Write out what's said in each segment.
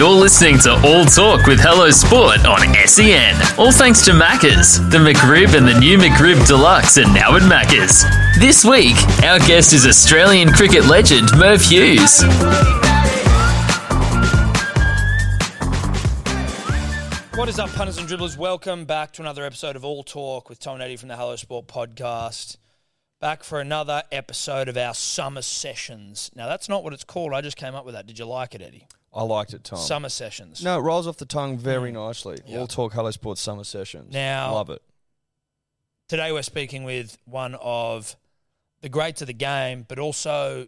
You're listening to All Talk with Hello Sport on SEN. All thanks to Maccas. The McRib and the new McRib Deluxe are now at Maccas. This week, our guest is Australian cricket legend Merv Hughes. What is up, punters and dribblers? Welcome back to another episode of All Talk with Tom Eddy from the Hello Sport podcast. Back for another episode of our summer sessions. Now, that's not what it's called. I just came up with that. Did you like it, Eddy? I liked it, Tom. Summer sessions. No, it rolls off the tongue very nicely. Mm. Yeah. All talk Hello Sports summer sessions. Now- love it. Today, we're speaking with one of the greats of the game, but also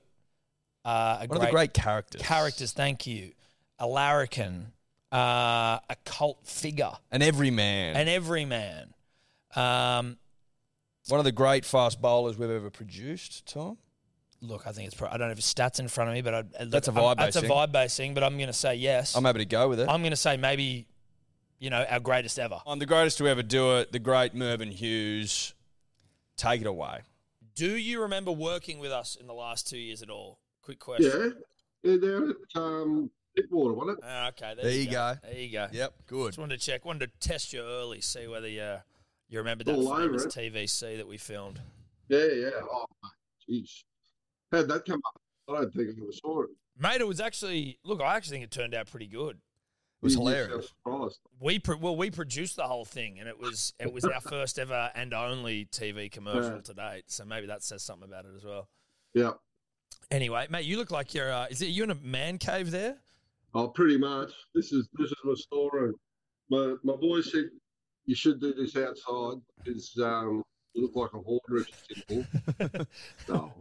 uh, a One of the great characters. characters. Thank you. A larrikin, uh, a cult figure, An everyman. an everyman. Um, One of the great fast bowlers we've ever produced, Tom. Look, I think it's. Pro- I don't have his stats in front of me, but I, look, That's a I'm- vibe That's a basing. vibe basing, but I'm going to say yes. I'm happy to go with it. I'm going to say maybe, you know, our greatest ever. I'm the greatest to ever do it, the great Mervyn Hughes. Take it away. Do you remember working with us in the last two years at all? Quick question. Yeah, yeah, down at um, Water, wasn't it? Ah, okay. There, There you you go. There you go. Yep, good. Just wanted to check. Wanted to test you early, see whether you you remember that All famous. TVC that we filmed. Yeah, yeah. Oh, jeez. How'd that come up? I don't think I ever saw it. Mate, it was actually look. I actually think it turned out pretty good. It was hilarious. We pro- well, we produced the whole thing, and it was it was our first ever and only TV commercial Yeah. to date. So maybe that says something about it as well. Yeah. Anyway, mate, you look like you're. Uh, is it you in a man cave there? Oh, pretty much. This is this is my storeroom. My my boy said you should do this outside because um, you look like a hoarder if you sit here. no.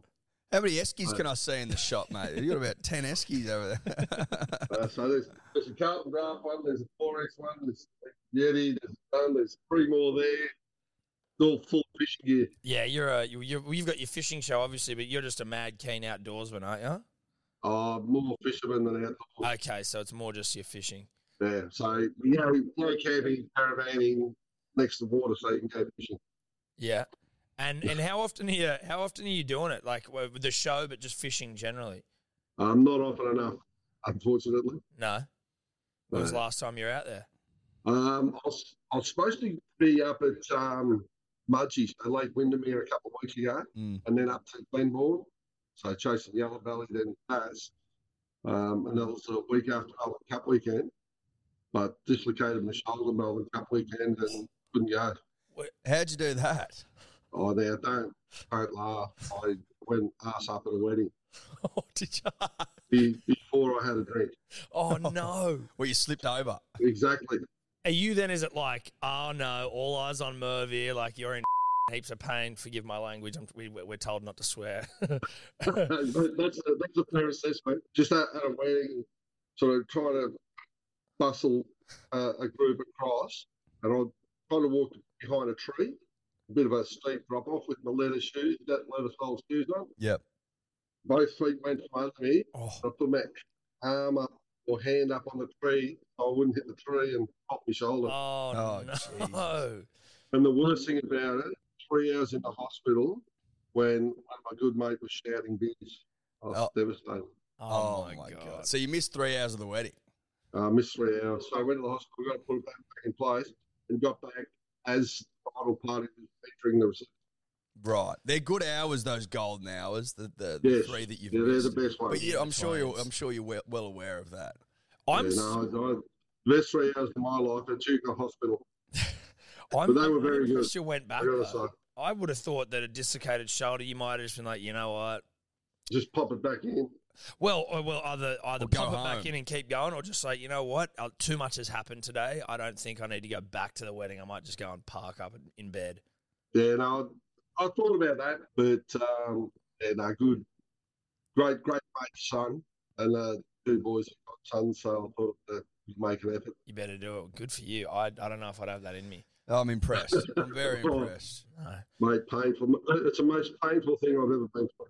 How many Eskies can I see in the shop, mate? You've got about 10 Eskies over there. Uh, so there's, there's a Carlton Draft one, there's a Forex one, there's a Yeti, there's one, there's three more there. It's all full fishing gear. Yeah, you're a you, you're, you've got your fishing show obviously, but you're just a mad keen outdoorsman, aren't you? Oh, more fishermen than outdoors. Okay, so it's more just your fishing. Yeah, so you know, go camping, caravanning next to water, so you can go fishing. Yeah, and and how often are you how often are you doing it? Like with the show, but just fishing generally. Um, not often enough, unfortunately. No. When was the last time you were out there? Um, I was, I was supposed to be up at um, Mudgee, so Lake Windamere, a couple of weeks ago, Mm. and then up to Glenbawn. So chasing Yellow Belly, then Bass. Um, and that was a week after Melbourne Cup weekend. But dislocated my shoulder Melbourne Cup weekend and couldn't go. How'd you do that? Oh, now don't don't laugh. I went ass up at a wedding Oh, did you? before I had a drink. Oh no. Well, you slipped over. Exactly. Are you then? Is it like, oh no, all eyes on Merv here? Like you're in heaps of pain. Forgive my language. I'm, we, we're told not to swear. that's a, that's a fair assessment. Just at, at a wedding, sort of trying to bustle uh, a group across, and I kind of walked behind a tree, a bit of a steep drop off with my leather shoes, that leather sole shoes on. Yep. Both feet went from under me. oh, I put my arm up or hand up on the tree so I wouldn't hit the tree and pop my shoulder. oh, Oh, no. Jesus. And the worst thing about it, three hours in the hospital when one of my good mate was shouting beers. I was Oh. devastated. Oh, my, god. So you missed three hours of the wedding. Uh, I missed three uh, hours. So I went to the hospital, We got to put it back, back in place, and got back as the final party was entering the reception. Right. They're good hours, those golden hours, the, the, the Yes. three that you've yeah, they're the best ones. But yeah, I'm sure you're. I'm sure you're well, aware of that. I'm yeah, no, I, best three hours of my life at Chuka Hospital. I'm, But they were very good. You went back. I gotta though. say, I would have thought that a dislocated shoulder, you might have just been like, you know what? just pop it back in. Well, or, well, either either Or go pop it back home. in and keep going, or just say, you know what? Uh, too much has happened today. I don't think I need to go back to the wedding. I might just go and park up in, in bed. Yeah, no, I, I thought about that, but um, yeah, no, good, great, great mate's son, and uh, two boys have got sons, so I thought that we'd make an effort. You better do it. Good for you. I, I don't know if I'd have that in me. I'm impressed. I'm very impressed. No. Mate, painful. It's the most painful thing I've ever been through.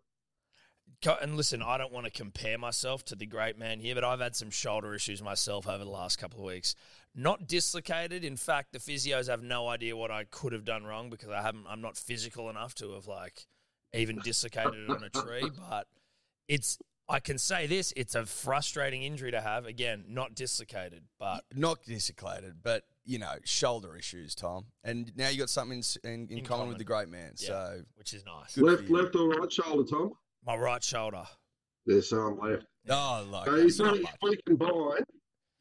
Co- And listen, I don't want to compare myself to the great man here, but I've had some shoulder issues myself over the last couple of weeks. Not dislocated. In fact, the physios have no idea what I could have done wrong because I haven't. I'm not physical enough to have like even dislocated it on a tree. But it's. I can say this: it's a frustrating injury to have. Again, not dislocated, but Not dislocated, but you know, shoulder issues, Tom. And now you got something in, in, in, In common, common. with the great man. yeah, So which is nice. Left, left or right shoulder, Tom? My right shoulder. Yeah, so I'm left. oh, like So if we, if we combine,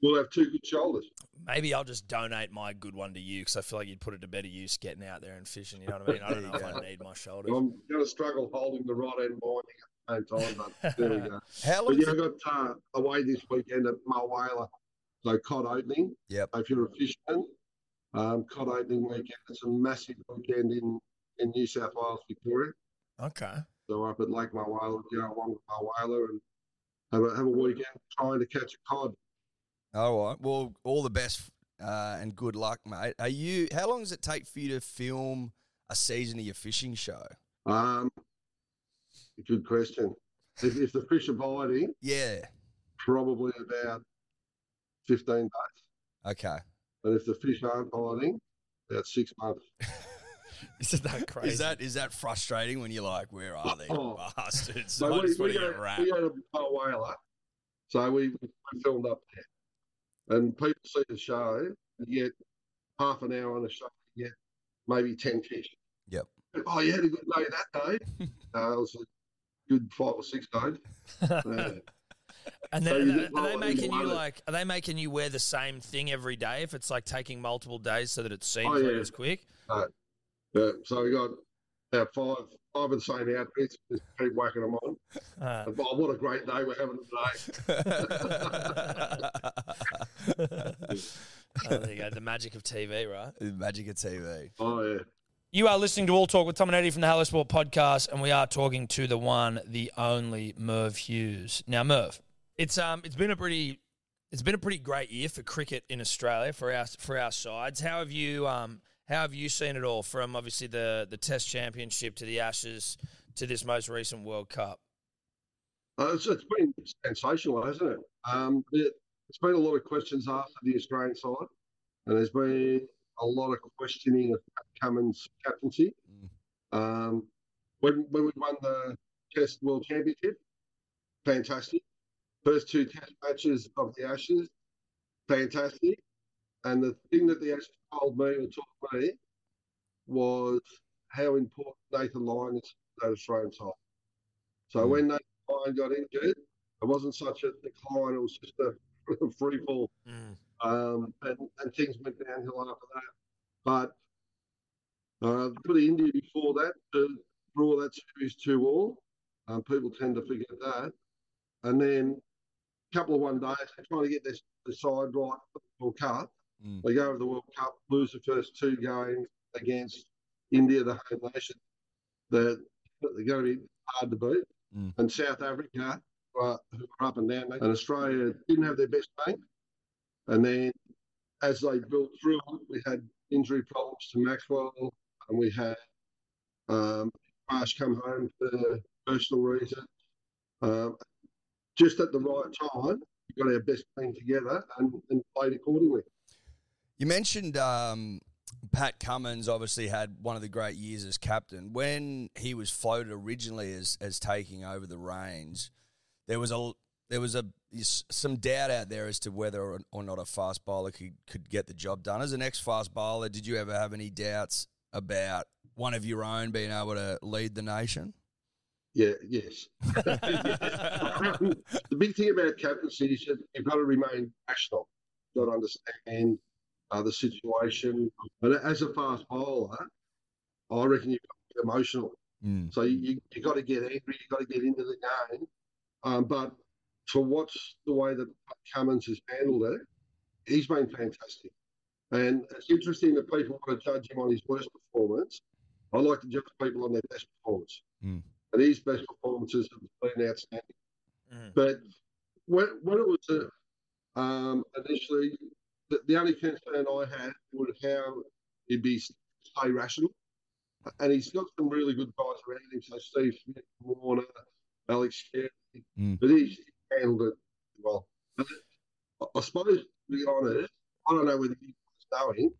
we'll have two good shoulders. Maybe I'll just donate my good one to you because I feel like you'd put it to better use getting out there and fishing. You know what I mean? I don't know if I need my shoulders. I'm going to struggle holding the right end binding at the same time, but there we go. How long? But yeah, I got uh, away this weekend at Mulwala. So cod opening. Yep. If you're a fisherman, um, cod opening weekend. It's a massive weekend in, in New South Wales, Victoria. Okay. So up at Lake Mulwala, go along with Mulwala and have a, have a weekend trying to catch a cod. All right. Well, all the best uh, and good luck, mate. Are you? How long does it take for you to film a season of your fishing show? Um, good question. If, if the fish are biting, Yeah. probably about 15 days. Okay. And if the fish aren't biting, about six months. Isn't that crazy? Is that is that frustrating when you're like, where are they Oh. bastards? So I we, just want we, to go, a we go to a whaler. So we, we filmed up there. And people see the show, you get half an hour on the show, you get maybe 10 fish. Yep. Oh, you had a good day that day? no, it was a good five or six days. Yeah. And then you are, they- are they roll it in making you like? Are they making you wear the same thing every day? If it's like taking multiple days so that oh, it's seen Oh, through yeah. as quick. Yeah, so we got about five, five of the same outfits, just keep whacking them on. Uh, And, oh, what a great day we're having today. oh, there you go. The magic of TV, right? The Magic of TV. Oh, yeah. You are listening to All Talk with Tom and Eddy from the Hello Sport podcast, and we are talking to the one, the only Merv Hughes. Now, Merv, it's um, it's been a pretty, it's been a pretty great year for cricket in Australia for our for our sides. How have you um, how have you seen it all from obviously the the Test Championship to the Ashes to this most recent World Cup? Uh, it's, it's been sensational, hasn't it? Um, it? It's been a lot of questions after the Australian side, and there's been a lot of questioning of Pat Cummins' captaincy. Um, when when we won the Test World Championship, fantastic. First two Test matches of the Ashes, fantastic. And the thing that the Ashes told me or taught me was how important Nathan Lyon is to that Australian side. So Mm. when Nathan Lyon got injured, it wasn't such a decline; it was just a, free fall um, and, and things went downhill after that. But uh, for the India before that, to draw that series two all, um, people tend to forget that. And then a couple of one days, they're trying to get this the side right for the Cup. Mm. They go to the World Cup, lose the first two games against India, the home nation. They're, they're going to be hard to beat. Mm. And South Africa, who are up and down, and Australia didn't have their best game. And then as they built through, we had injury problems to Maxwell, and we had um, Marsh come home for personal reasons. Um, just at the right time, we got our best team together and, and played accordingly. You mentioned um, Pat Cummins obviously had one of the great years as captain. When he was floated originally as as taking over the reins, there was a there was a some doubt out there as to whether or, not a fast bowler could, could get the job done. As an ex fast bowler, did you ever have any doubts about one of your own being able to lead the nation? Yeah, yes. the big thing about captaincy is you've got to remain rational. Got to understand uh, the situation. But as a fast bowler, I reckon you've got to be emotional. Mm. So you you got to get angry. You got to get into the game. Um, but to watch the way that Cummins has handled it, he's been fantastic. And it's interesting that people want to judge him on his worst performance. I like to judge people on their best performance. Mm. And his best performances have been outstanding. Mm. But when, when it was uh, um, initially, the, the only concern I had was how he'd be stay rational. And he's got some really good guys around him. So Steve Smith, Warner, Alex Carey. Mm. But he's handled it well. I, suppose, to be honest, I don't know whether he was knowing,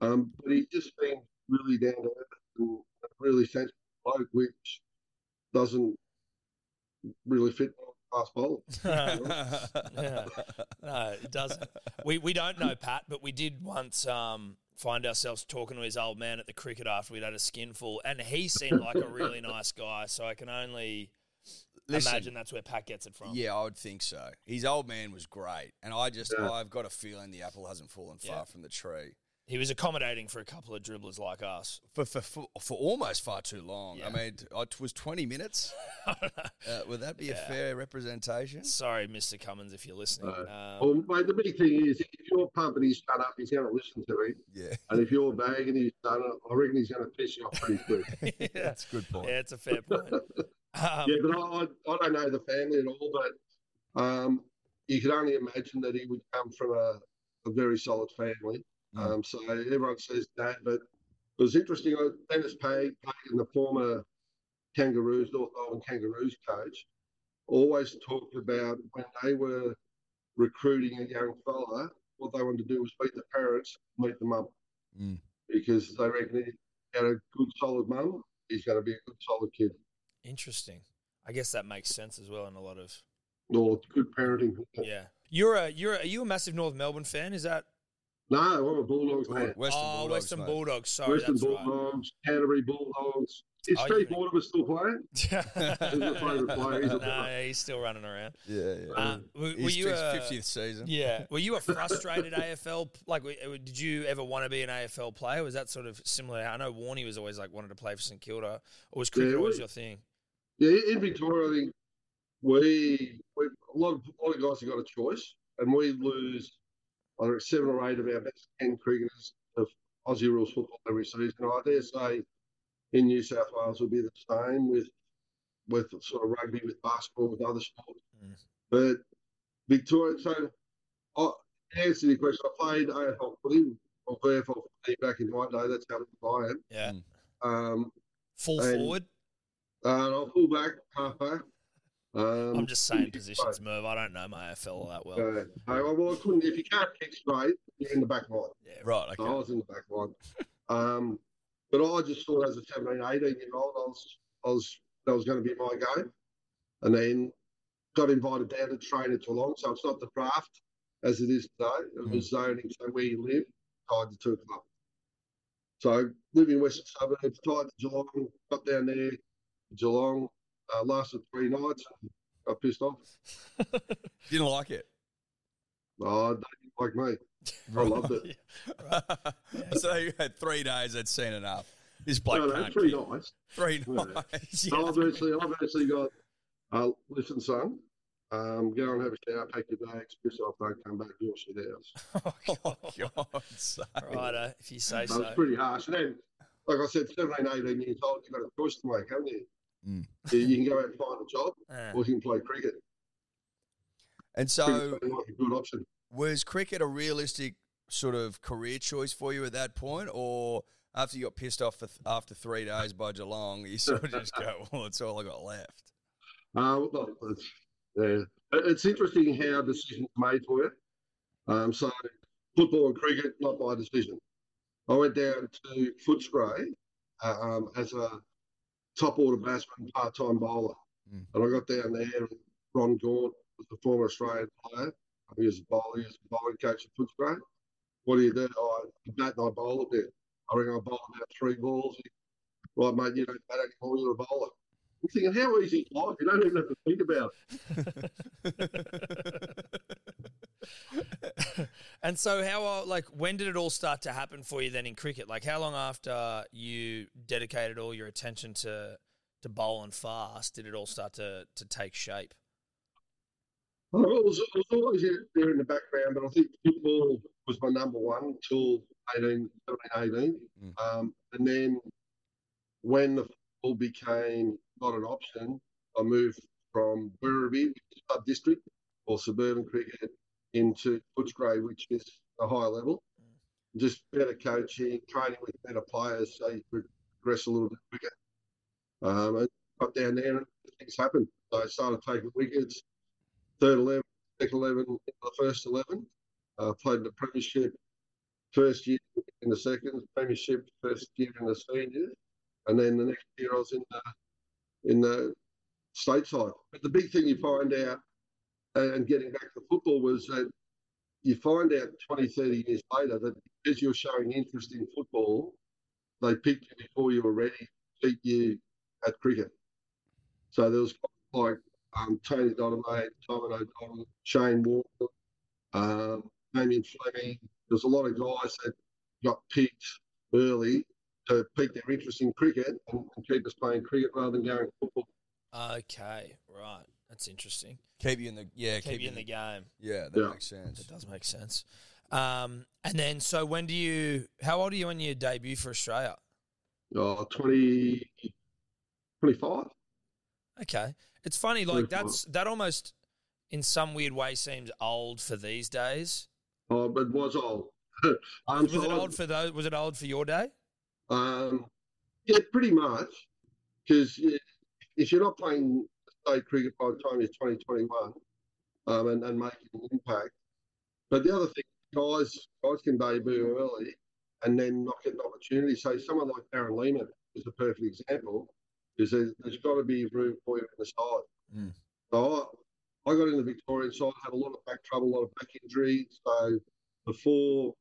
um, but he just seemed really down to earth and a really sensible bloke, which doesn't really fit fast bowler. yeah. No, it doesn't. We we don't know Pat, but we did once um, find ourselves talking to his old man at the cricket after we'd had a skinful, and he seemed like a really nice guy. So I can only Listen, imagine that's where Pat gets it from. Yeah, I would think so. His old man was great, and I just Yeah. I've got a feeling the apple hasn't fallen far Yeah. from the tree He was accommodating for a couple of dribblers like us. for for for, for almost far too long. Yeah. I mean, it was twenty minutes. Uh, would that be a fair representation? Sorry, Mr. Cummins, if you're listening. No. Um, Well, mate, the big thing is if you're pumping his son up, he's going to listen to him. Yeah, And if you're bagging his son up, I reckon he's going to piss you off pretty quick. yeah, that's a good point. yeah, it's a fair point. Um, yeah, but I, I, I don't know the family at all, but um, you could only imagine that he would come from a, a very solid family. Mm. Um, so everyone says that, but it was interesting. uh, Dennis Pagan, the former Kangaroos, North Melbourne Kangaroos coach, always talked about when they were recruiting a young fella, what they wanted to do was meet the parents, meet the mum, Mm. because they reckon he had a good, solid mum. He's going to be a good, solid kid. interesting. I guess that makes sense as well in a lot of Or good parenting. yeah. You're a you're a, are you a massive North Melbourne fan? Is that No, I'm a Bulldogs fan. Western oh Bulldogs, Western mate. Bulldogs? Sorry, Western that's right. Bulldogs, Canterbury Bulldogs. Is Oh, Steve you- Mortimer still playing? He's a favourite player. He's a no, he's still running around. Yeah, yeah. Uh, were, were He's you his a, fiftieth season. Yeah. Were you a frustrated AFL? Like, did you ever want to be an AFL player? Was that sort of similar? I know Warney was always like wanted to play for St Kilda, or was cricket Yeah, always your thing? Yeah, in Victoria, I think we, we a lot of a lot of guys have got a choice, and we lose either seven or eight of our best ten cricketers of Aussie rules football every season. I dare say in New South Wales will be the same with with sort of rugby, with basketball, with other sports. Mm. But Victoria, so I to answer your question, I played AFL footy or VFL footy back in my day. That's how I am. Yeah. Um, Full And- forward. and I'll pull back halfback. Um, I'm just saying positions, move. I don't know my AFL that well. Uh, no, well, I couldn't. If you can't kick straight, you're in the back line. Yeah. Right. So I was in the back line. Um, but I just thought as a 17, 18 year old, I was, I was, that was going to be my game. And then got invited down to train at Geelong. So it's not the draft as it is today. It was zoning. So where you live, tied to two clubs. So living in Western Suburbs, tied to Geelong, got down there, Geelong, uh, lasted three nights and got pissed off. Didn't like it. Oh, they didn't like me. I loved it. so you had three days. I'd seen enough. This bloke No, no, can't three kick. nights. Three No. nights. So I've actually, I've actually got, uh, listen, son, um, go and have a shower, pack your bags, piss off, don't come back, you'll shit house. Oh, God, so- Righto, if you say So so. it's pretty harsh. And then, like I said, 17, 18 years old, you've got a choice to make, haven't you? Mm. You, you can go out and find a job, Yeah. or you can play cricket. And so, like a good option. was cricket a realistic sort of career choice for you at that point, or after you got pissed off for th- after three days by Geelong, you sort of just go, "Well, that's all I got left." Uh, well, it's, yeah. It's interesting how decisions are made for you. Um, so football and cricket, not by decision. I went down to Footscray uh, um, as a top order batsman, part time bowler. Mm. And I got down there, and Ron Gaunt was the former Australian player. He was a bowler, he was a bowling coach at Footscray. What do you do? Oh, I bat and I bowl a bit. I reckon I bowled about three balls. Right, mate, you don't bat anymore, you're a bowler. I'm thinking, how easy is life? You don't even have to think about it. and so, how uh, like when did it all start to happen for you then in cricket? Like, how long after you dedicated all your attention to to bowling fast did it all start to to take shape? Well, it, was, it was always there in the background, but I think football was my number one until 18, 17, 18. Mm. Um, and then when the football became not an option, I moved from Werribee, sub district, or suburban cricket into Footscray, which is a higher level. Just better coaching, training with better players, so you could progress a little bit quicker. Um, and got down there and things happened. So I started taking wickets, third 11, second 11, the first 11. Uh, played in the premiership first year in the second, premiership first year in the seniors, and then the next year I was in the in the stateside. But the big thing you find out, and getting back to football, was that you find out 20, 30 years later that because you're showing interest in football, they picked you before you were ready to beat you at cricket. So there was like um, Tony Dodemaide, Simon O'Donnell, Shane Warne, um, Damien Fleming. There's a lot of guys that got picked early to pique their interest in cricket and, and keep us playing cricket rather than going football. Okay, right. That's interesting. Keep you in the yeah. Keep, you in the game. Yeah, that Yeah. makes sense. That does make sense. Um, and then, so when do you? How old are you when you debut for Australia? Oh, 20, 25. Okay, it's funny. Like 25. that's that almost, in some weird way, seems old for these days. Oh, but was old. um, Was so it I- old for those? Was it old for your day? Um, yeah, pretty much. Because if you're not playing state cricket by the time you're 20, 21 um, and, and making an impact. But the other thing, guys guys can debut early and then not get an opportunity. So someone like Darren Lehmann is a perfect example. Is there's, there's got to be room for you in the side. Mm. So I, I got in the Victorian side, had a lot of back trouble, a lot of back injuries. So before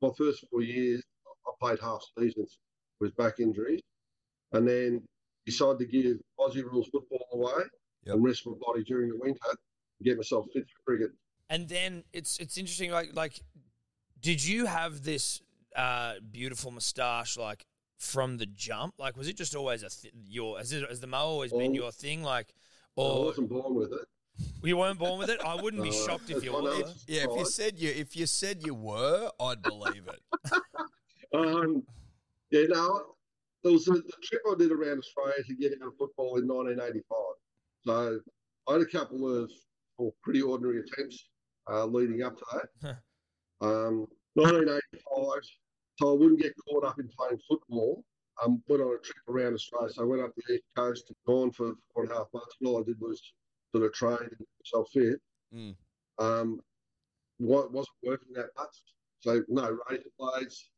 my first four years, I played half seasons with back injuries, and then decided to give Aussie rules football away Yep. and rest my body during the winter and get myself fit for cricket. And then it's it's interesting. Like like, did you have this uh, beautiful moustache like from the jump? Like, was it just always a th- your? Has, it, has the mo always been Oh. your thing? Like, I or wasn't born with it. you weren't born with it? I wouldn't be Uh, shocked if you were. Yeah, if you said you if you said you were, I'd believe it. Um, yeah, now, there was a, the trip I did around Australia to get into football in 1985. So I had a couple of well, pretty ordinary attempts uh, leading up to that. um, 1985, so I wouldn't get caught up in playing football. Um, went on a trip around Australia. So I went up the east coast, and gone for four and a half months. And all I did was sort of train and get myself fit. Mm. Um, wasn't working that much. So no razor blades.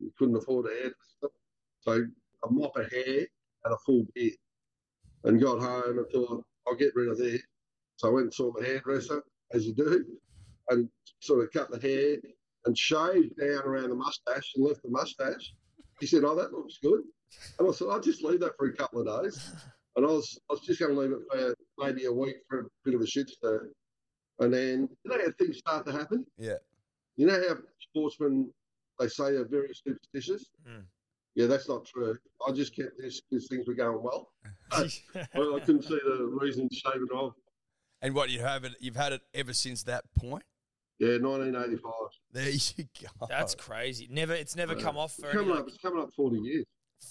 You couldn't afford a hairdresser. So a mop of hair and a full beard. And got home and thought, I'll get rid of this. So I went and saw my hairdresser, as you do, and sort of cut the hair and shaved down around the mustache and left the mustache. He said, Oh, that looks good. And I said, I'll just leave that for a couple of days. And I was I was just going to leave it for maybe a week for a bit of a shit stir. And then, you know how things start to happen? Yeah. You know how sportsmen, they say are very superstitious? Mm. Yeah, that's not true. I just kept this because things were going well. Well, I couldn't see the reason to shave it off. And what you have it you've had it ever since that point? Yeah, 1985. There you go. That's crazy. Never, it's never come off for It's any, coming like, up, it's coming up 40 years.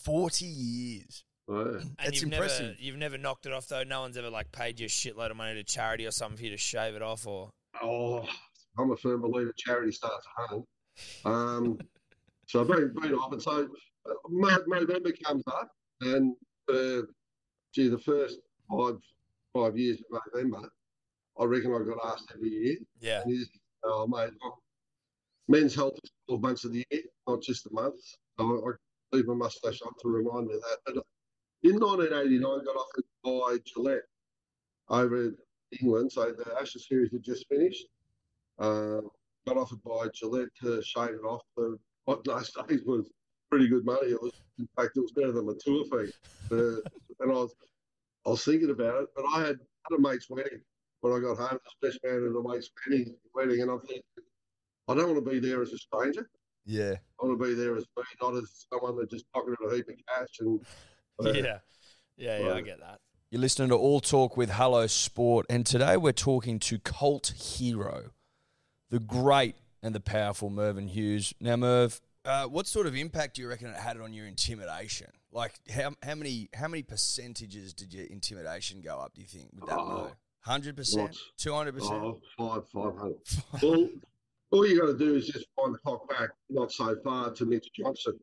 forty years. Oh, yeah. and That's you've impressive. Never, you've never knocked it off though. No one's ever like paid you a shitload of money to charity or something for you to shave it off, or Oh, I'm a firm believer charity starts at home. Um, so I've been, been off it. So uh, November comes up, and uh, gee, the first five five years of November, I reckon I got asked every year. yeah. And oh, mate, oh, men's health is 12 months of the year, not just a month. So I, I leave my mustache up to remind me of that. But in 1989, I got offered by Gillette over in England. So the Ashes series had just finished. Um, got offered by Gillette to shave it off for what those days was pretty good money. It was, in fact, it was better than my tour fee. Uh, and I was, I was thinking about it, but I had, had a mate's wedding when I got home, the best man at a mate's wedding, wedding, and I'm thinking, I don't want to be there as a stranger. Yeah. I want to be there as me, not as someone that just pocketed a heap of cash. And uh, yeah, yeah, yeah. I get that. You're listening to All Talk with Hello Sport, and today we're talking to cult hero, the great and the powerful Mervyn Hughes. Now, Merv, uh, what sort of impact do you reckon it had on your intimidation? Like, how, how many how many percentages did your intimidation go up? Do you think with that Oh? Hundred percent, two hundred percent. five, five hundred. well, all you got to do is just find the clock back not so far to Mitch Johnson.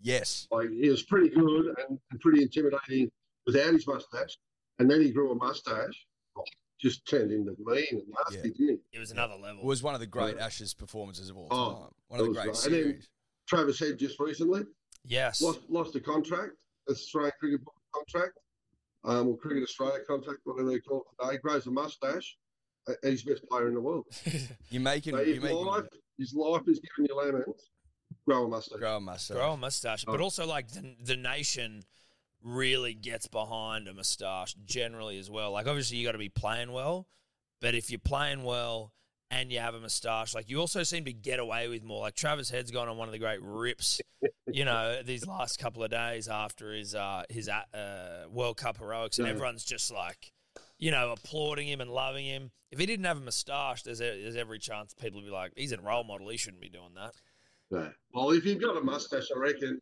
Yes, Like he was pretty good and, and pretty intimidating without his mustache, and then he grew a mustache. Oh, just turned into mean and nasty, Yeah. didn't he? It was another level. it was one of the great Yeah. Ashes performances of all Oh, time. One of the was great great. And then- series. Travis Head just recently yes. lost lost a contract, Australian Cricket Board contract, um, or Cricket Australia contract, whatever they call it today. Grows a mustache, and he's the best player in the world. You're making, So you're his making life, his life is giving you lemons. Grow a mustache. grow a mustache. Grow a mustache, but Oh. also like the, the nation really gets behind a mustache generally as well. Like obviously you got to be playing well, but if you're playing well and you have a mustache, like you also seem to get away with more. Like Travis Head's gone on one of the great rips, you know, these last couple of days after his uh, his uh, World Cup heroics, and Yeah. everyone's just like. You know, applauding him and loving him. If he didn't have a moustache, there's, a, there's every chance people would be like, he's a role model. He shouldn't be doing that. Yeah. Well, if you've got a mustache, I reckon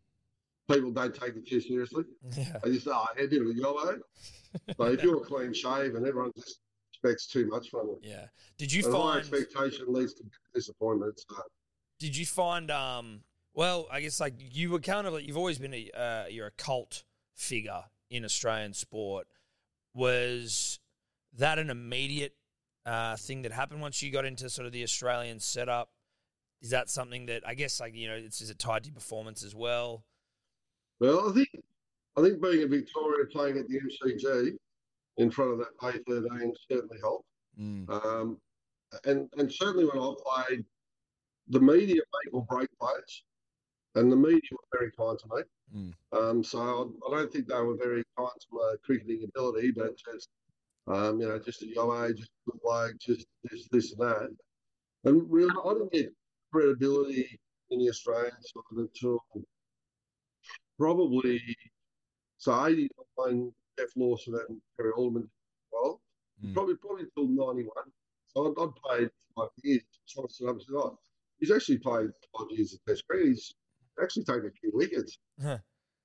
people don't take it too seriously. Yeah. They just, oh, a bit of a yellow. So if you're a clean shaven, everyone just expects too much from you. Yeah. Did you And high find? expectation leads to disappointment. So, Did you find? Um. Well, I guess like you were kind of like you've always been a uh, you're a cult figure in Australian sport. Was that an immediate uh, thing that happened once you got into sort of the Australian setup? Is that something that I guess like you know it's is it tied to your performance as well? Well, I think I think being in Victoria playing at the MCG in front of that Bay 13 certainly helped. Mm. Um, and and certainly when I played, the media make or break players, and the media were very kind to me. Mm. Um, so I, I don't think they were very kind to my cricketing ability, but just um, you know, just a young age, just good bloke, just this, this and that. And really, I didn't get credibility in the Australian side until probably so 89, Geoff Lawson and Terry Alderman. Well, Mm. probably probably until 91. So I'd, I'd played five years. So I said, I oh, he's actually played five years at Test cricket. He's actually taken a few wickets. Huh.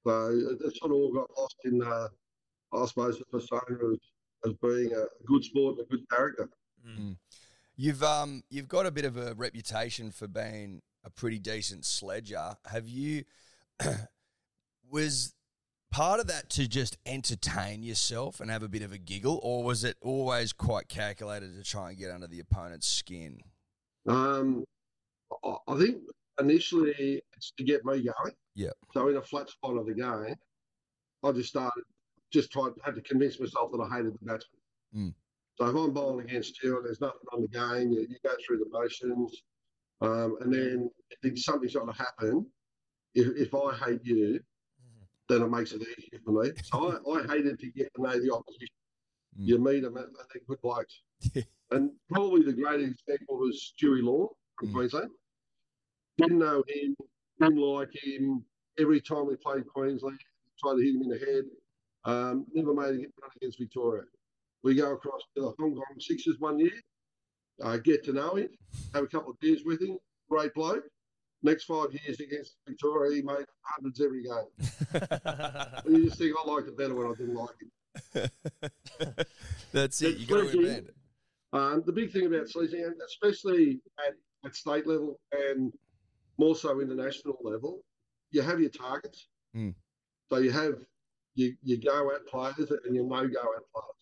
So it, sort of all got lost in, uh, I suppose, the persona of, as being a good sport and a good character. Mm. You've um you've got a bit of a reputation for being a pretty decent sledger. Have you was part of that to just entertain yourself and have a bit of a giggle, or was it always quite calculated to try and get under the opponent's skin? Um, I, think initially it's to get me going. Yeah. So in a flat spot of the game, I just started, just tried, had to convince myself that I hated the batsman. Mm. So if I'm bowling against you and there's nothing on the game, you, you go through the motions, um, and then if something's got to happen, if, if I hate you, then it makes it easier for me. So I, I hated to get to know the opposition. Mm. You meet them and they're good blokes. and probably the greatest example was Stewie Law from Mm. Queensland. Didn't know him, didn't like him. Every time we played Queensland, tried to hit him in the head. Um, never made a run against Victoria. We go across to the Hong Kong Sixers one year, uh, get to know him, have a couple of beers with him. Great bloke. Next five years against Victoria, he made hundreds every game. You just think I liked it better when I didn't like him. That's it. You got to admit. Um, the big thing about and especially at, at state level and more so international level, you have your targets. Mm. So you have you you go at players and you no go at players.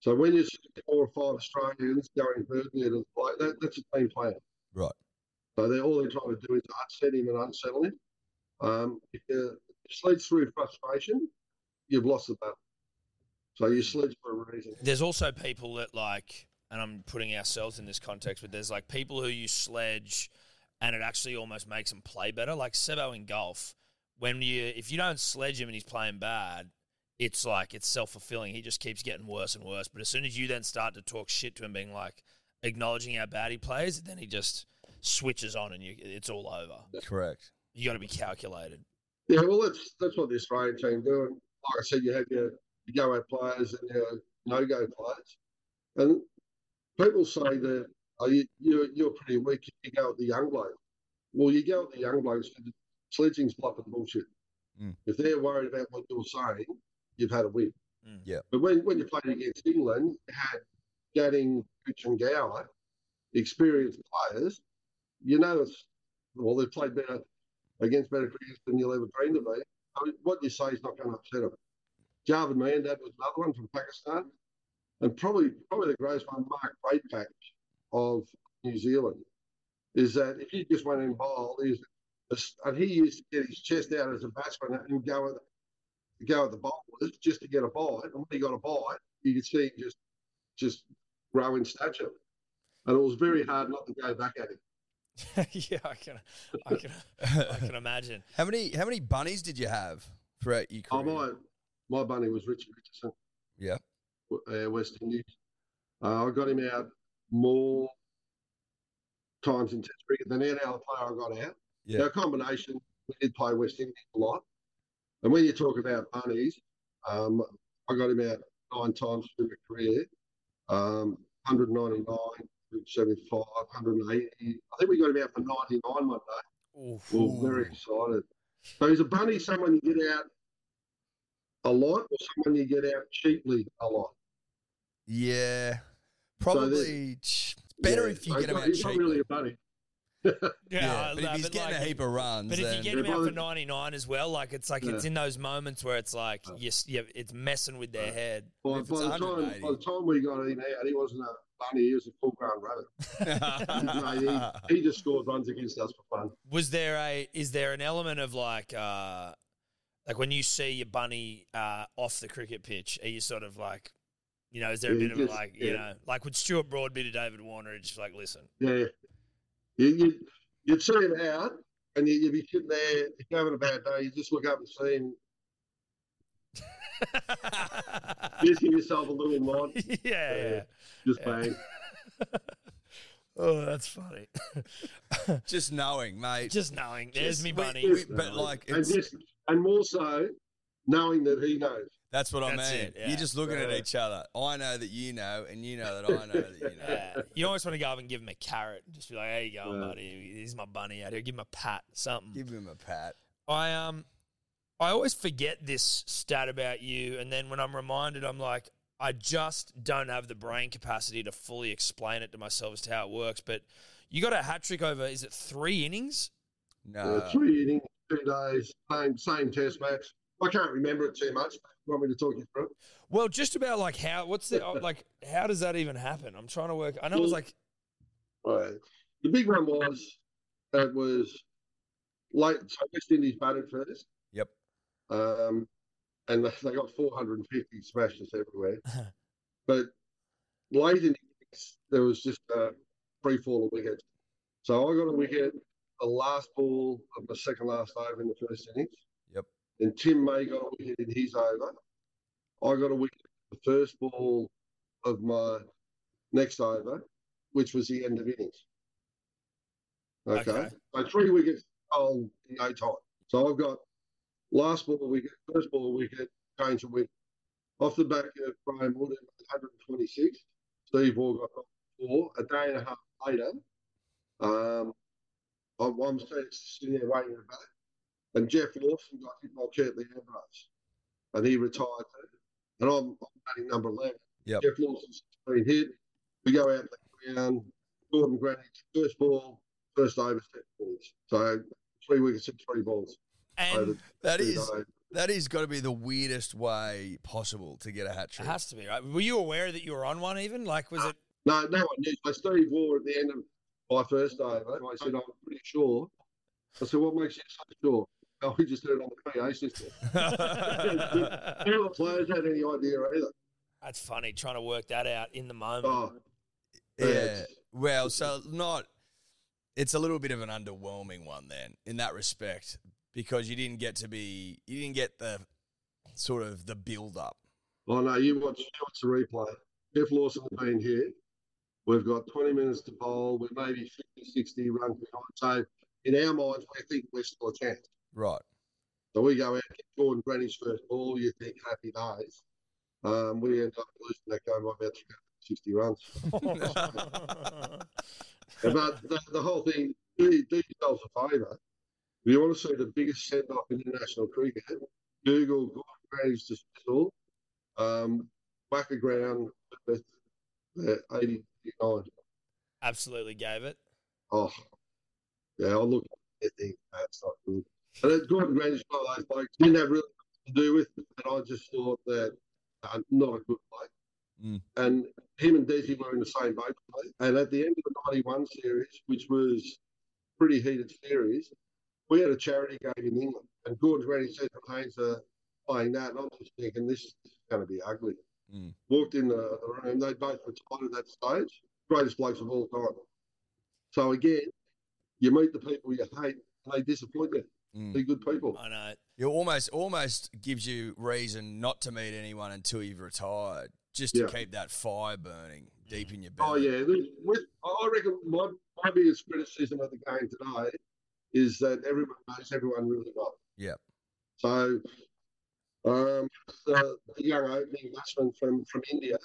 So when you see four or five Australians going a player, that, that's a team player. Right. So they're all they're trying to do is upset him and unsettle him. Um, if you sledge through frustration, you've lost the battle. So you sledge for a reason. There's also people that like, and I'm putting ourselves in this context, but there's like people who use sledge, and it actually almost makes them play better. Like Sebo in golf, when you if you don't sledge him and he's playing bad, it's like it's self fulfilling. He just keeps getting worse and worse. But as soon as you then start to talk shit to him, being like acknowledging how bad he plays, then he just switches on and you it's all over. Correct. You got to be calculated. Yeah, well, that's that's what the Australian team do. And like I said, you have your, your go at players and your no go players. And people say that oh, you, you're, you're pretty weak if you go at the young blokes. Well, you go at the young blokes because sledging's bluff and bullshit. Mm. If they're worried about what you're saying, you've had a win. Mm. Yeah. But when, when you played against England, you had Gatting, Gooch, and Gower, experienced players, you know it's well they've played better against better cricketers than you'll ever dream to be. I mean, what you say is not going to upset them. Javed Miandad was another one from Pakistan, and probably probably the greatest one, Mark Greatbatch of New Zealand, is that if he just went in bowl, is and he used to get his chest out as a batsman and go at go at the bowlers just to get a bite. And when he got a bite, you could see him just just grow in stature, and it was very hard not to go back at him. yeah, I can, I can, I can imagine. How many how many bunnies did you have throughout your Oh, career? my my bunny was Richard Richardson, Yeah. uh, West Indies. Uh, I got him out more times in Test cricket than any other player I got out. Yeah. Now, a combination, we did play West Indies a lot. And when you talk about bunnies, um, I got him out nine times through my career um, 199, 175, 180. I think we got him out for 99 one day. Oof. We were very excited. So is a bunny someone you get out a lot or someone you get out cheaply a lot? Yeah. Probably ch- better Yeah, if you so get him out not- He's not cheaply. really a bunny. Yeah, Yeah, I- but if he's but getting like- a heap of runs, But if you get him out for 99 as well, like it's like it's in those moments where it's like Yeah. yes, yeah, it's messing with their head. By, by, the time, by the time we got him out, he wasn't a bunny, he was a full grown rabbit. He, he just scored runs against us for fun. Was there a is there an element of like uh like when you see your bunny uh off the cricket pitch, are you sort of like you know, is there a Yeah, bit of just- like, you yeah. know, like would Stuart Broad be to David Warner, just like, listen. Yeah. You, you, you'd see him out and you, you'd be sitting there, if you're having a bad day, you just look up and see him, just give yourself a little nod, yeah, uh, yeah. just Yeah. bang. Oh, that's funny. just knowing, mate. Just knowing, there's Just- me we- bunny. we- but like, and it's, just, and more so, knowing that he knows. that's what I mean. it, yeah. You're just looking at uh, each other. I know that you know, and you know that I know that you know. Yeah. You almost want to go up and give him a carrot. Just be like, "There you go, Yeah. Uh, buddy. He's my bunny out here. Give him a pat, something." Give him a pat. I um, I always forget this stat about you, and then when I'm reminded, I'm like, I just don't have the brain capacity to fully explain it to myself as to how it works. But you got a hat trick over, is it three innings? No. Uh, three innings, two days, same same test match. I can't remember it too much. You want me to talk you through it? Well, just about like how, what's the like, how does that even happen? I'm trying to work. I know it was like, Right. The big one was it was late. So West Indies batted first, Yep. Um, and they got 450 smashes everywhere. but late in the innings, there was just a free fall of wickets. So I got a wicket, the last ball of the second last over in the first innings. Yep. And Tim May got a wicket in his over. I got a wicket the first ball of my next over, which was the end of innings. Okay. Okay. So three wickets all in no time. So I've got last ball we get, first ball we get, change of wicket. Off the back of Brian Wood at 126, Steve Waugh got four. A day and a half later, um, I'm, I'm sitting there waiting in the back, and Geoff Lawson got hit by Curtly Ambrose, and he retired. And I'm, I'm batting number 11. Yep. Geoff Lawson's been hit. We go out the ground. Gordon Greenidge, first ball, first over, second balls. So three wickets and three balls. And over That two is days. that is got to be the weirdest way possible to get a hat trick. it has to be, right? Were you aware that you were on one even? Like, was it, No, no one knew. So Steve Waugh at the end of my first over, I said, I'm pretty sure. I said, what makes you so sure? Oh, we just did it on the PA system. None of the players had any idea either. that's funny trying to work that out in the moment. Oh, yeah. it's- Well, so not. It's a little bit of an underwhelming one then, in that respect, because you didn't get to be, you didn't get the sort of the build up. Oh no, you watch, you watch the replay. Geoff Lawson has been here. We've got 20 minutes to bowl. We're maybe 50, 60 runs behind. So in our minds, we think we're still a chance. Right. So we go out, get Gordon Greenidge's first ball. You think happy days. Um, we end up losing that game by about 360 runs. But the, the whole thing, do, do yourselves a favour. Want to see the biggest send off in international cricket, Google Gordon Greenidge's dismissal, um, whack a ground, uh, 89. Absolutely gave it. Oh, yeah, I look at it, that's not good. And it's Grant is one those blokes didn't have really to do with it, and I just thought that uh, not a good bloke. Mm. And him and Desi were in the same boat. And at the end of the 91 series, which was pretty heated series, we had a charity game in England. And Gordon Greenidge said to Haynes are playing that, and I'm just thinking, this is going to be ugly. Mm. Walked in the, the room, they both retired at that stage. Greatest blokes of all time. So again, you meet the people you hate, and they disappoint you. Mm. They're good people. I know. It almost almost gives you reason not to meet anyone until you've retired, just to Yeah. keep that fire burning deep in your belly. Oh yeah, with, I reckon my, my biggest criticism of the game today is that everyone knows everyone really well. Yeah. So, um, the, the young opening batsman from from India,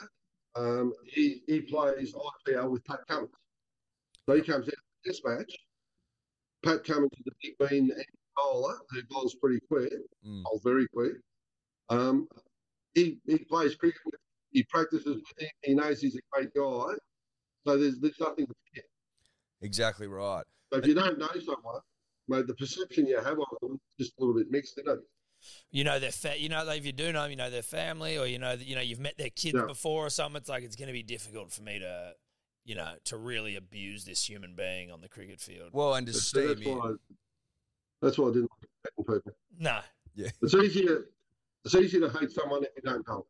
um, he he plays IPL with Pat Cummins. So he comes out of the match. Pat Cummins is a big mean bowler who bowls pretty quick, Mm. bowls very quick. Um, he he plays cricket. With, he practices with him. He knows he's a great guy. So there's there's nothing to fear. Exactly right. So if you don't know someone, mate, the perception you have of them is just a little bit mixed, isn't it? You know their fa- you know if you do know them, you know their family, or you know that you know you've met their kids Yeah. before or something. It's like it's going to be difficult for me to, you know, to really abuse this human being on the cricket field. Well, and to So steam that's in. why that's why I didn't like hating people. No, yeah, It's easier it's easier to hate someone if you don't know. them.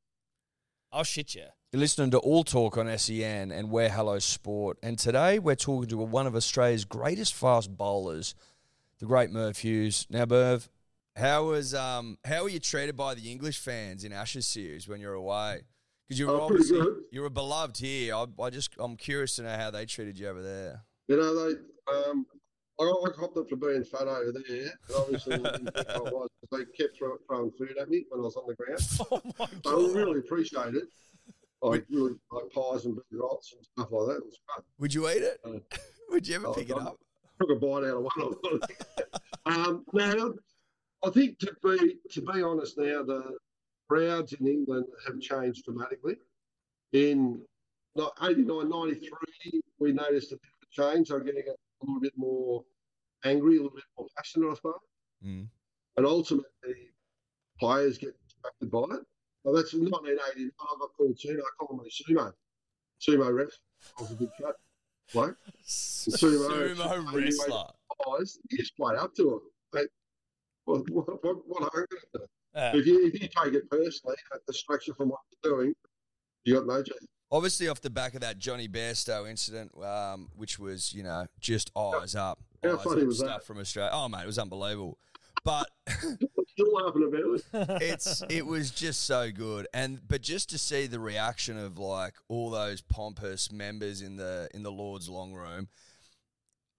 I'll shit you. You're listening to All Talk on SEN and we're Hello Sport. And today we're talking to one of Australia's greatest fast bowlers, the great Merv Hughes. Now, Merv, how was um how were you treated by the English fans in Ashes series when you're away? Because you were Oh, obviously you were beloved here. I, I just I'm curious to know how they treated you over there. You know, they um I I copped up for being fat over there, and obviously they I was. They kept throw, throwing food at me when I was on the ground. Oh my I really appreciate it. Like really like pies and big rots and stuff like that. It was great. Would you eat it? Uh, Would you ever oh, pick it up? Took a bite out of one of them. um, now, I think to be to be honest, now the crowds in England have changed dramatically. In like 89, 93, we noticed a bit of a change. They're getting a little bit more angry, a little bit more passionate, I suppose. Mm. And ultimately, players get distracted by it. Well, that's 1989. I got called sumo. I call him a sumo. Sumo ref. I was a good cut. Bloke. Sumo- Sumo wrestler. guys, you just play up to them. But what, what, what, what are you going to do? Uh, If you, if you take it personally, a distraction from what you're doing, you got no chance. Obviously, off the back of that Jonny Bairstow incident, um, which was, you know, just eyes up. How eyes funny up was stuff that? from Australia. Oh, mate, it was unbelievable. But Still laughing about it. it's it was just so good, and but just to see the reaction of like all those pompous members in the in the Lord's long room,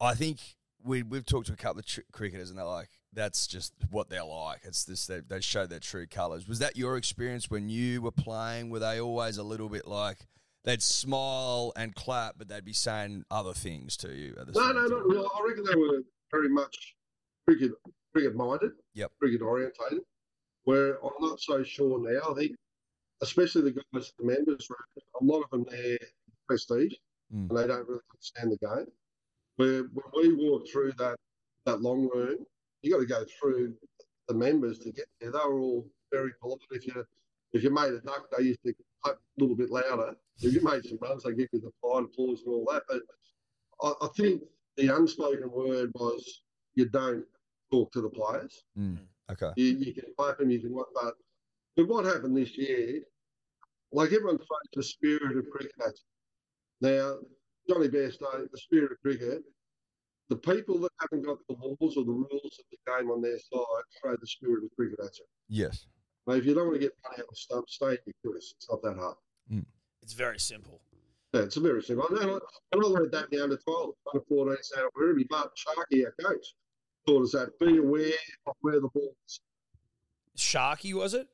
I think we we've talked to a couple of tr- cricketers, and they're like, that's just what they're like. It's this they, they show their true colours. Was that your experience when you were playing? Were they always a little bit like? They'd smile and clap, but they'd be saying other things to you at the No, no, time. not really. I reckon they were very much cricket cricket minded, Yep. cricket orientated. Where I'm not so sure now. I think, especially the guys, the members, room, a lot of them they're prestige, Mm. and they don't really understand the game. Where when we walk through that that long room, you got to go through the members to get there. They were all very polite. If you if you made a duck, they used to clap a little bit louder. If you made some runs, they give you the fine applause and all that. But I, I think the unspoken word was you don't talk to the players. Mm. Okay. You, you can clap them, you can what, but but what happened this year? Like everyone throws the spirit of cricket. Now, Jonny Bairstow, the spirit of cricket. The people that haven't got the laws or the rules of the game on their side throw the spirit of cricket at you. Yes. Now, if you don't want to get money out of the stump, stay in your course. It's not that hard. it's very simple. Yeah, it's very simple. And I, and I learned that in the under 12, under 14, saying wherever Martin Sharkey, our coach, taught us that. Be aware of where the ball is. Sharky was it?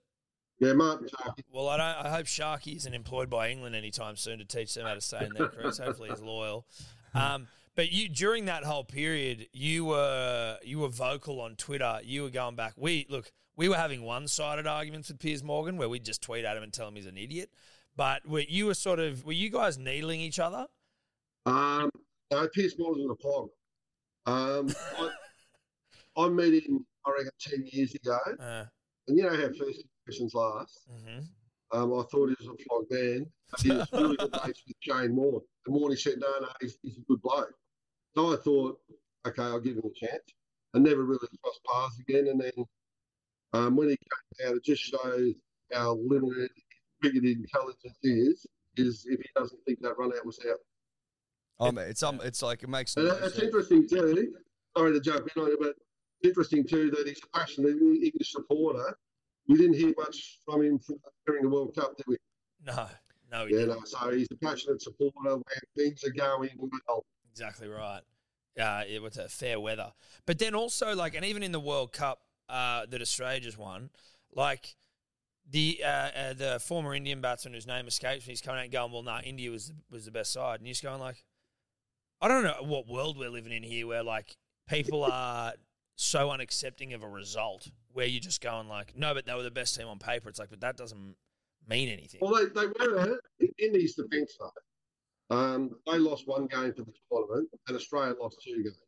Yeah, Martin Sharkey. Well, I don't. I hope Sharky isn't employed by England anytime soon to teach them how to stay in their crease. Hopefully, he's loyal. Um, but you during that whole period, you were you were vocal on Twitter. You were going back. We look. We were having one-sided arguments with Piers Morgan, where we'd just tweet at him and tell him he's an idiot. But were you were sort of were you guys needling each other? Um, no, Piers Morgan was a. Um, I, I met him, I reckon, 10 years ago. Uh, And you know how first impressions last. mhm. Um, I thought he was a flog man. But he was really good mates with Shane Warne. And Warney said, no, no, he's, he's a good bloke. So I thought, okay, I'll give him a chance. I never really crossed paths again. And then um, when he came out, it just shows how limited cricket intelligence is, is if he doesn't think that run out was out. Oh, man, it's um, it's like it makes. And no it's interesting too. Sorry to jump in on it, but it's interesting too that he's a passionate English supporter. We didn't hear much from him during the World Cup, did we? No, no, Yeah, didn't. no. So he's a passionate supporter when things are going well. Exactly right. Uh, it was a fair weather. But then also, like, and even in the World Cup uh, that Australia just won, like, the uh, uh, the former Indian batsman whose name escapes me, he's coming out and going, well, nah, India was the, was the best side. And you're just going, like, I don't know what world we're living in here where, like, people are so unaccepting of a result where you're just going, like, no, but they were the best team on paper. It's like, but that doesn't mean anything. Well, they, they were in India's defence though. Um, they lost one game for the tournament, and Australia lost two games.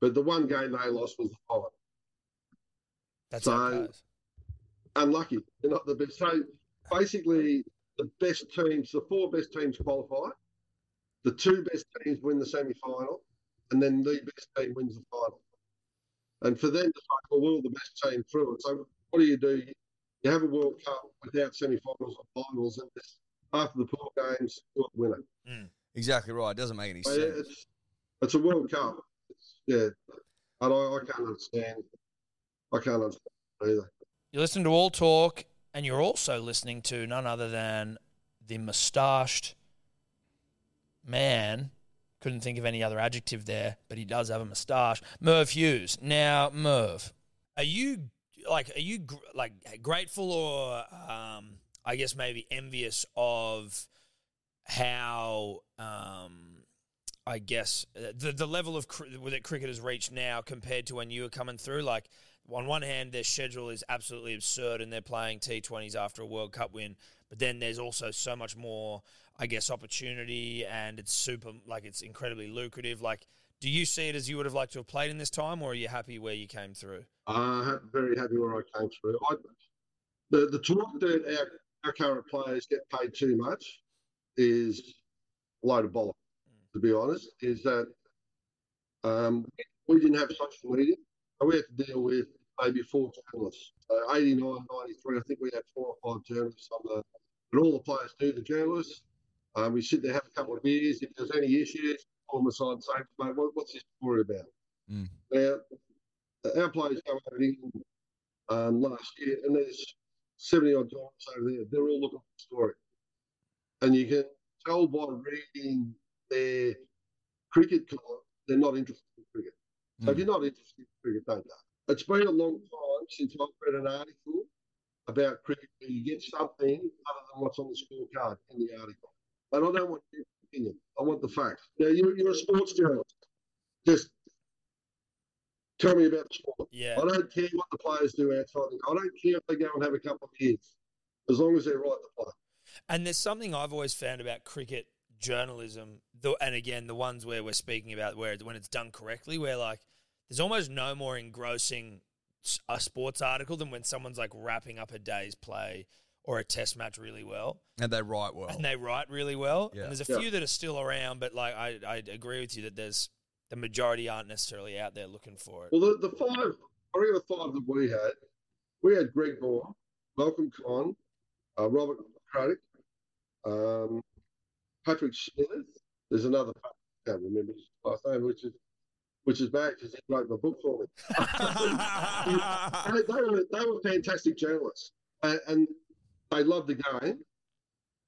But the one game they lost was the final. That's so- unlucky. They're not the best. So basically, the best teams, the four best teams qualify. The two best teams win the semi final, and then the best team wins the final. And for them to say, well, we're the best team through it. So what do you do? You have a World Cup without semi finals or finals, and just after the four games, you're the winner. Mm, exactly right. It doesn't make any So, sense. yeah, it's, it's a World Cup. It's, yeah. And I, I can't understand. I can't understand either. You listen to All Talk, and you're also listening to none other than the moustached man. Couldn't think of any other adjective there, but he does have a moustache. Merv Hughes. Now, Merv, are you like are you gr- like grateful or um, I guess maybe envious of how um, I guess uh, the the level of cr- that cricket has reached now compared to when you were coming through. Like on one hand, their schedule is absolutely absurd, and they're playing T20s after a World Cup win. But then there's also so much more, I guess, opportunity, and it's super like it's incredibly lucrative. Like, do you see it as you would have liked to have played in this time, or are you happy where you came through? I'm very happy where I came through. I, the the talk that our, our current players get paid too much is a load of bollocks. To be honest, is that um, we didn't have social media, so we had to deal with maybe four journalists. So 89, 93, I think we had four or five journalists on the, but all the players do the journalists. Um, we sit there, have a couple of beers. If there's any issues, pull them aside and say, mate, what, what's this story about? Mm. Now, our players go over to England um, last year, and there's 70 odd journalists over there. They're all looking for the story. And you can tell by reading their cricket column, they're not interested in cricket. So if Mm. you're not interested in cricket, don't go. It's been a long time since I've read an article about cricket where you get something other than what's on the scorecard in the article. And I don't want your opinion. I want the facts. Now, you're, you're a sports journalist. Just tell me about the sport. Yeah, I don't care what the players do outside. I don't care if they go and have a couple of beers, as long as they're right to play. And there's something I've always found about cricket journalism, the, and again, the ones where we're speaking about where when it's done correctly, where like there's almost no more engrossing a sports article than when someone's like wrapping up a day's play or a test match really well, And they write well. and they write really well. Yeah. And there's a Yeah. few that are still around, but like I, I agree with you that there's the majority aren't necessarily out there looking for it. Well, the, the five, I reckon the five that we had, we had Greg Moore, Malcolm Conn, uh, Robert Craddock, um, Patrick Smith. There's another, I can't remember his last name, which is which is bad because he wrote my book for me. they, they, were, they were fantastic journalists, and, and they loved the game.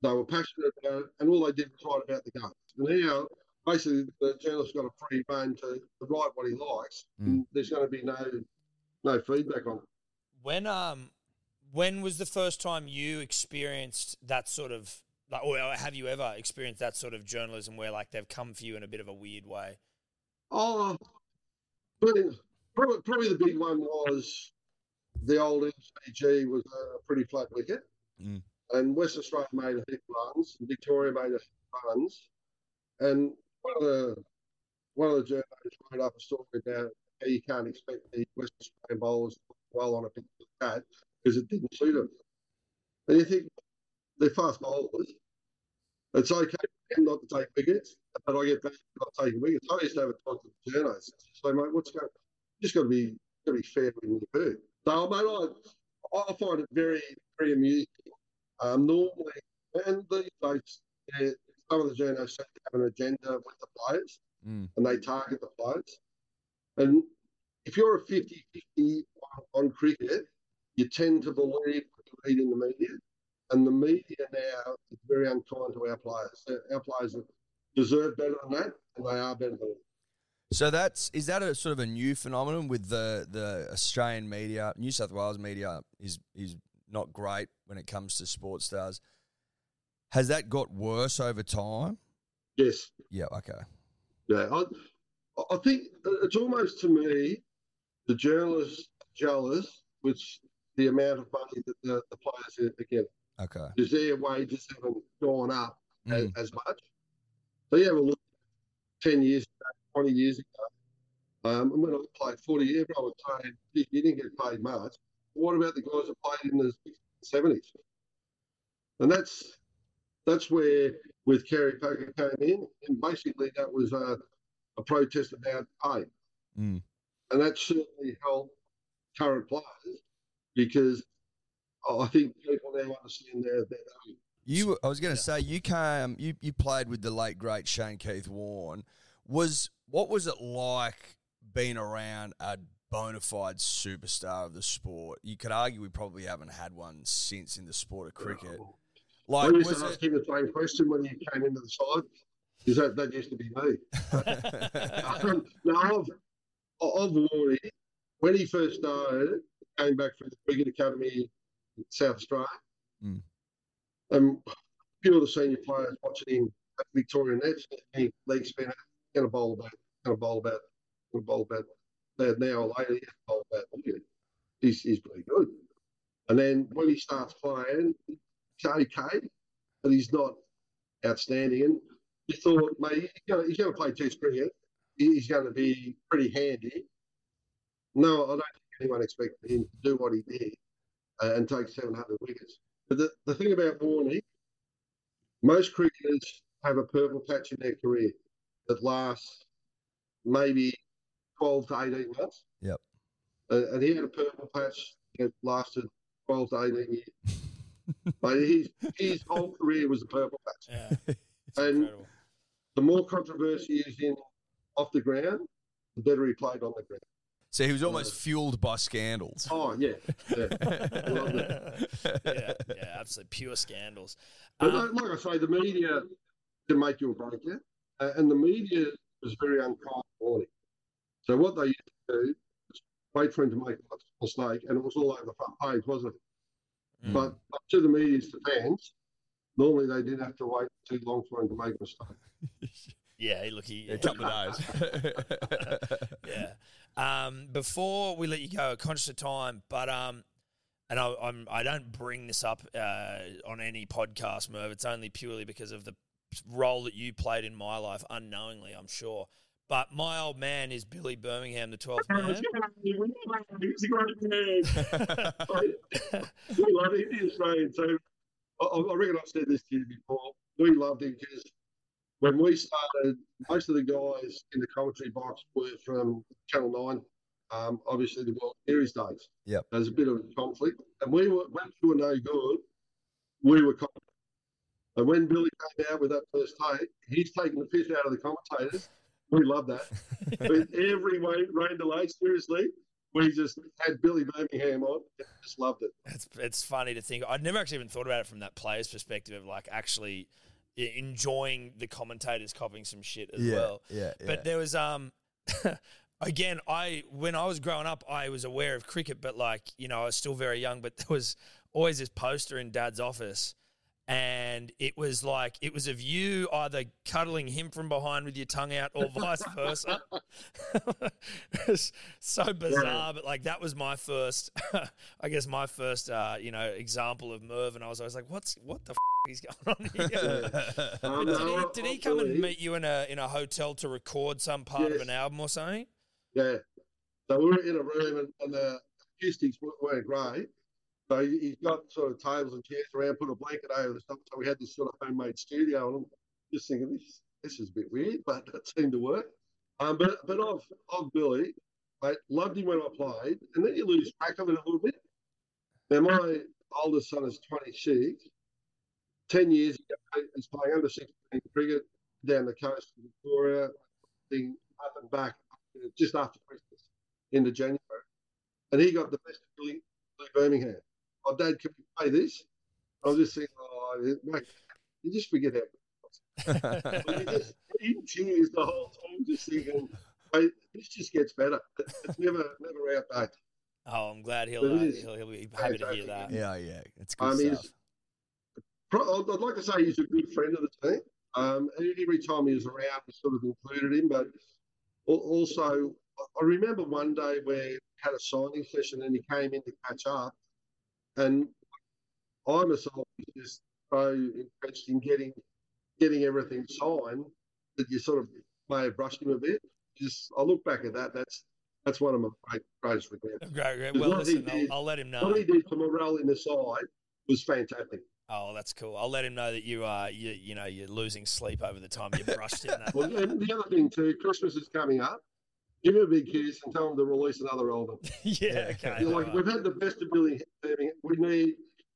They were passionate about it, and all they did was write about the game. And now, basically, the journalist's got a free rein to, to write what he likes. And there's going to be no no feedback on it. When um when was the first time you experienced that sort of like or have you ever experienced that sort of journalism where like they've come for you in a bit of a weird way? Oh, but probably, probably the big one was the old MCG was a pretty flat wicket. Mm. and West Australia made a heap of runs, Victoria made a heap of runs, and one of the one of the journalists wrote up a story about how you can't expect the West Australian bowlers to well on a pitch like that because it didn't suit them. And you think they're fast bowlers. It's okay for them not to take wickets, but I get back not taking wickets. I used to have a talk to the journalists. So, mate, what's going? You just got to be got to be fair when you do. So, mate, I find it very very amusing. Um, normally, and these days, yeah, some of the journalists have an agenda with the players, Mm. and they target the players. And if you're a 50-50 on cricket, you tend to believe what you read in the media. And the media now is very unkind to our players. Our players deserve better than that, and they are better than that. So that's is that a sort of a new phenomenon with the the Australian media, New South Wales media is is not great when it comes to sports stars. Has that got worse over time? Yes. Yeah. Okay. Yeah, I, I think it's almost to me the journalists jealous with the amount of money that the, the players are getting Okay. because their wages haven't gone up as, Mm. as much. So you have a look 10 years ago, 20 years ago, um, and when I played 40, years. everyone was saying "Gee, you didn't get paid much. What about the guys that played in the 60s, 70s? And that's that's where with Kerry Packer came in, and basically that was a, a protest about pay. Mm. And that certainly helped current players because I think people now understand their, their value. You, I was going to say, you came, you, you played with the late great Shane Keith Warne. Was what was it like being around a bona fide superstar of the sport? You could argue we probably haven't had one since in the sport of cricket. Like, I used was to ask it? him the same question when he came into the side because that, that used to be me. Um, no, I've, I've worn. When he first started, came back from the Cricket Academy in South Australia. Mm. Um, a few of the senior players watching him at Victoria Nets, he leg going to bowl about, going to bowl about, going to bowl about. That now later, he's bowl about. He's, he's pretty good. And then when he starts playing, he's okay, but he's not outstanding. And you thought, mate, he's going, to play Test cricket. He- He's going to be pretty handy. No, I don't think anyone expected him to do what he did and take 700 wickets. But the, the thing about Warney, most cricketers have a purple patch in their career that lasts maybe 12 to 18 months. Yep. Uh, and he had a purple patch that lasted 12 to 18 years. but his, his whole career was a purple patch. Yeah, And incredible. the more controversy is in off the ground, the better he played on the ground. So he was almost fueled by scandals. Oh yeah, yeah. Yeah, yeah, absolutely pure scandals. But Um, like, like I say, the media can make you a break you, uh, and the media was very unkind to Warney. So what they used to do was wait for him to make a mistake, and it was all over the front page, wasn't it? Mm. But, but to the media's defence, normally they didn't have to wait too long for him to make a mistake. yeah, look, he, A couple of days. yeah. Um, before we let you go, conscious of time, but um, and I, I'm I don't bring this up uh, on any podcast, Merv. It's only purely because of the role that you played in my life, unknowingly, I'm sure. But my old man is Billy Birmingham, the 12th man. He's a great man. we love him, the Australian team. I, I reckon I've said this to you before. We loved him because when we started, most of the guys in the commentary box were from Channel 9, um, obviously the World Series days. Yep. There's a bit of a conflict. And we were, when we were no good, we were confident. And when Billy came out with that first take, he's taking the piss out of the commentators. We love that. With every rain, rain delay, seriously, we just had Billy Birmingham on. and Just loved it. It's it's funny to think. I'd never actually even thought about it from that player's perspective of like actually enjoying the commentators copying some shit as yeah, well. yeah, yeah. But there was um again, I when I was growing up, I was aware of cricket, but like you know, I was still very young. But there was always this poster in Dad's office, and it was like it was of you either cuddling him from behind with your tongue out or vice versa. so bizarre, but like that was my first, I guess my first, uh, you know, example of Merv, and I was always like, "What's what the f- is going on here?" Did he, did he come and meet you in a in a hotel to record some part of an album or something? Yeah. So we were in a room and, and the acoustics weren't great. So he- he's got sort of tables and chairs around, put a blanket over the stuff. So we had this sort of homemade studio, and I'm just thinking this this is a bit weird, but it seemed to work. Um, but but of of Billy, I loved him when I played, and then you lose track of it a little bit. Now my oldest son is 26. Ten years ago, he's playing under 16 cricket down the coast of Victoria, thing up and back just after Christmas into January, and he got the best of Billy Birmingham. Oh, Dad, can we play this? I was just thinking, oh, mate, you just forget how. you just in tears the whole time, just thinking, mate, this just gets better. It's never, never outdated. Oh, I'm glad he'll uh, is he'll, he'll be happy to hear that. Yeah, yeah, it's good Um, stuff. I'd I'd like to say he's a good friend of the team. Um, every time he was around, we sort of included him. But also, I remember one day where we had a signing session and he came in to catch up, and I myself was just so entrenched in getting getting everything signed that you sort of may have brushed him a bit. Just I look back at that. That's that's one of my great, greatest regrets. Great, great. Well, listen, I'll, I'll let him know. What he did for morale in the side was fantastic. Oh, that's cool. I'll let him know that you are you you know you're losing sleep over the time you brushed him. Well, and the other thing too, Christmas is coming up. Give him a big kiss and tell him to release another album. yeah, okay. You're like, all we've had the best of Billy Birmingham. We need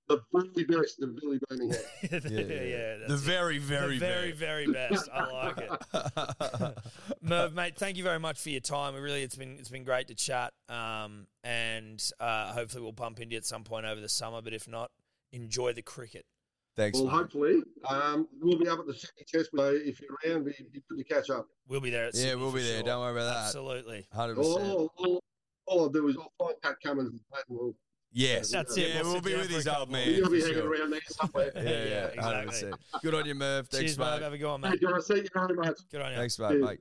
the very best of Billy Birmingham. right. yeah, yeah, the it. very, very, the very, very best. I like it. Merv, mate, thank you very much for your time. We really, it's been it's been great to chat, um, and uh, hopefully we'll bump into you at some point over the summer. But if not, enjoy the cricket. Thanks. well, mate. hopefully, um, we'll be up at the Sydney Test. So if you're around, be, be good to catch up. We'll be there. At Yeah, Sydney we'll be there. sure. Don't worry about that. Absolutely. Hundred percent. all, all, all I'll do is I'll find Pat Cummins and Pat and we'll, Yes, That's yeah, it. We'll we'll be with for his old couple. man. you'll be hanging sure. around there somewhere. Yeah, Yeah, yeah, exactly. hundred percent. Good on you, Merv. Thanks, Cheers, Merv. mate. Have a go on, Hey, mate. guys, you very. Good on you. Thanks, mate. Cheers. mate.